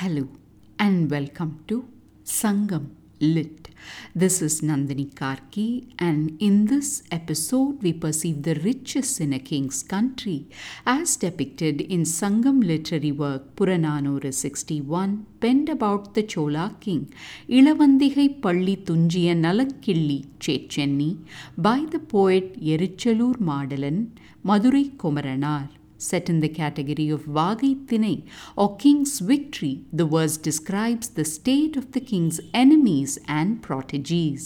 Hello and welcome to Sangam Lit. This is Nandini Karki, and in this episode, we perceive the riches in a king's country as depicted in Sangam literary work Purananuru 61, penned about the Chola king Ilavandigai Palli Tunjiya Nalakkilli Chechenni by the poet Yerichalur Madalan Madurai Komaranar Set in the category of Vagai Thinai or King's Victory, the verse describes the state of the king's enemies and proteges.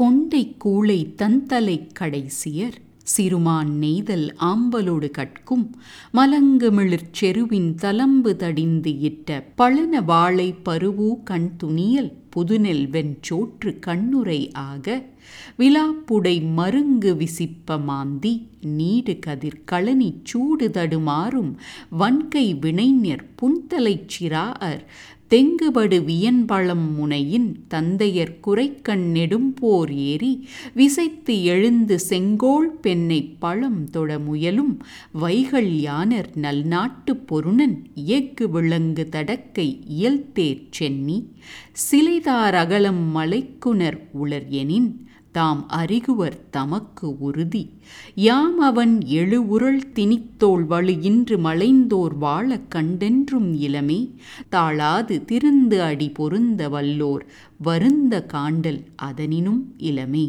கொண்டை கூளை தந்தலை கடைசியர் சிறுமான் நெய்தல் ஆம்பலோடு கட்கும். மலங்குமிழிற் செருவின் தலம்பு தடிந்து இட்ட பழன வாழை பருவூ கண் துணியல் புதுநெல் வெஞ்சோற்று கண்ணுரை ஆக. விழாப்புடை மருங்கு விசிப்ப மாந்தி need கதிர் களனி சூடு தடுமாறும் வன்கை வினைஞர் புன்தலைச் சிறாஅர் தெங்குபடு வியன்பழம் முனையின் தந்தையர் குறைக்கண் நெடும்போர் ஏறி விசைத்து எழுந்து செங்கோல் பெண்ணை பழம் தொட முயலும் வைகள் யானர் நல்நாட்டு பொருணன் இயக்கு விளங்கு தடக்கை இயல்தேர் சென்னி. சிலைதார் அகலம் மலைக்குணர் உளர் எனின் தாம் அறிகுவர் தமக்கு உறுதி யாம் அவன் எழுவுருள் திணித்தோள் வலு இன்று மலைந்தோர் வாழக் கண்டென்றும் இளமே தாழாது திருந்து அடி பொருந்த வல்லோர் வருந்த காண்டல் அதனினும் இளமே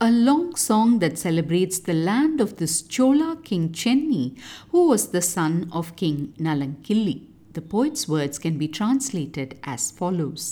A long song that celebrates the land of this Chola king Chenni, who was the son of King Nalankilli. The poet's words can be translated as follows.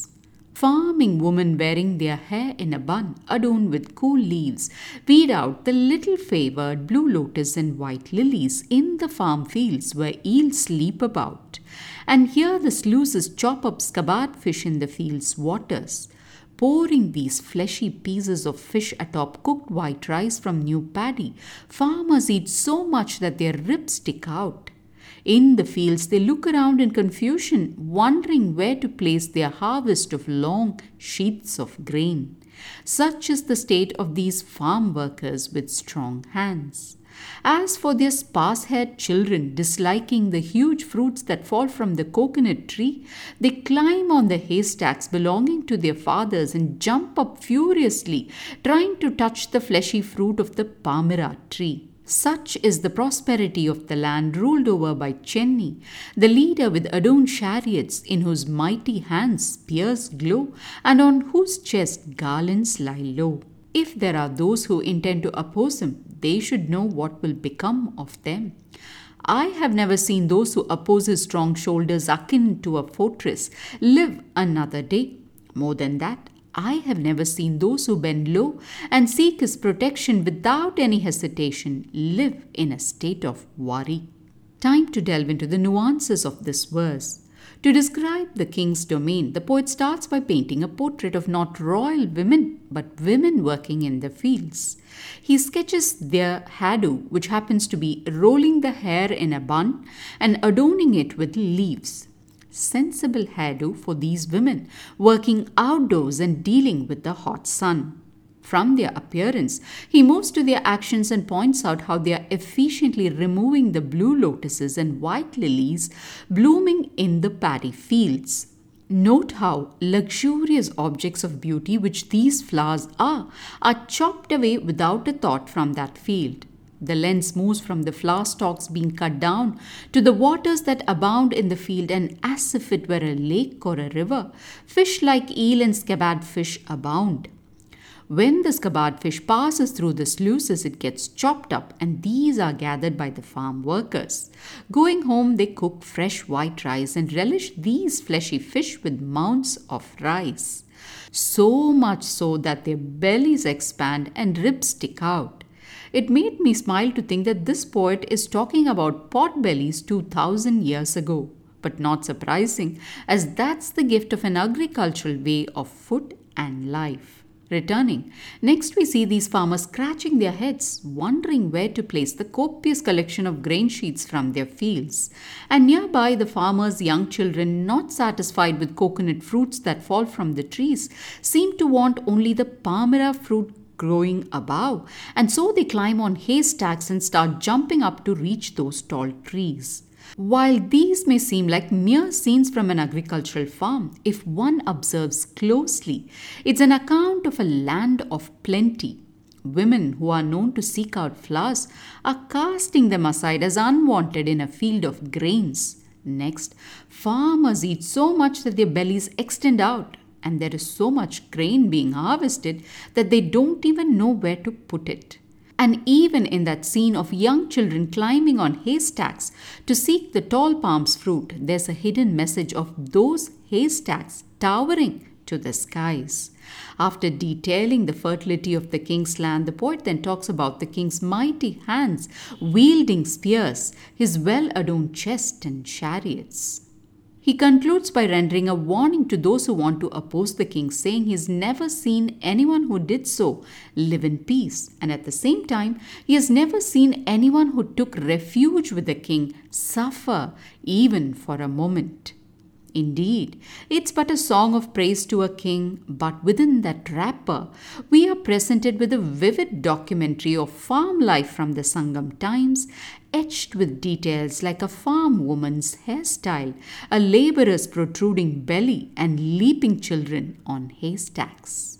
Farming women wearing their hair in a bun adorned with cool leaves weed out the little favored blue lotus and white lilies in the farm fields where eels leap about. And here the sluices chop up scabbard fish in the field's waters. Pouring these fleshy pieces of fish atop cooked white rice from new paddy, farmers eat so much that their ribs stick out. In the fields, they look around in confusion, wondering where to place their harvest of long sheets of grain. Such is the state of these farm workers with strong hands. As for their sparse haired children disliking the huge fruits that fall from the coconut tree, they climb on the haystacks belonging to their fathers and jump up furiously, trying to touch the fleshy fruit of the palmyra tree. Such is the prosperity of the land ruled over by Chenni, the leader with adorned chariots in whose mighty hands spears glow and on whose chest garlands lie low. If there are those who intend to oppose him, they should know what will become of them. I have never seen those who oppose his strong shoulders akin to a fortress live another day. More than that, I have never seen those who bend low and seek his protection without any hesitation live in a state of worry. Time to delve into the nuances of this verse. To describe the king's domain, the poet starts by painting a portrait of not royal women, but women working in the fields. He sketches their hadu, which happens to be rolling the hair in a bun and adorning it with leaves sensible hairdo for these women working outdoors and dealing with the hot sun. From their appearance, he moves to their actions and points out how they are efficiently removing the blue lotuses and white lilies blooming in the paddy fields. Note how luxurious objects of beauty, which these flowers are, are chopped away without a thought from that field. The lens moves from the flower stalks being cut down to the waters that abound in the field, and as if it were a lake or a river, fish like eel and scabbard fish abound. When the scabbard fish passes through the sluices, it gets chopped up, and these are gathered by the farm workers. Going home, they cook fresh white rice and relish these fleshy fish with mounds of rice. So much so that their bellies expand and ribs stick out. It made me smile to think that this poet is talking about pot bellies 2000 years ago. But not surprising, as that's the gift of an agricultural way of food and life. Returning, next we see these farmers scratching their heads, wondering where to place the copious collection of grain sheets from their fields. And nearby, the farmers' young children, not satisfied with coconut fruits that fall from the trees, seem to want only the palmyra fruit growing above, and so they climb on haystacks and start jumping up to reach those tall trees. While these may seem like mere scenes from an agricultural farm, if one observes closely, it's an account of a land of plenty. Women who are known to seek out flowers are casting them aside as unwanted in a field of grains. Next, farmers eat so much that their bellies extend out, and there is so much grain being harvested that they don't even know where to put it. And even in that scene of young children climbing on haystacks to seek the tall palm's fruit, there's a hidden message of those haystacks towering to the skies. After detailing the fertility of the king's land, the poet then talks about the king's mighty hands wielding spears, his well adorned chest and chariots. He concludes by rendering a warning to those who want to oppose the king, saying he's never seen anyone who did so live in peace, and at the same time, he has never seen anyone who took refuge with the king suffer even for a moment. Indeed, it's but a song of praise to a king, but within that wrapper, we are presented with a vivid documentary of farm life from the Sangam times, etched with details like a farm woman's hairstyle, a laborer's protruding belly, and leaping children on haystacks.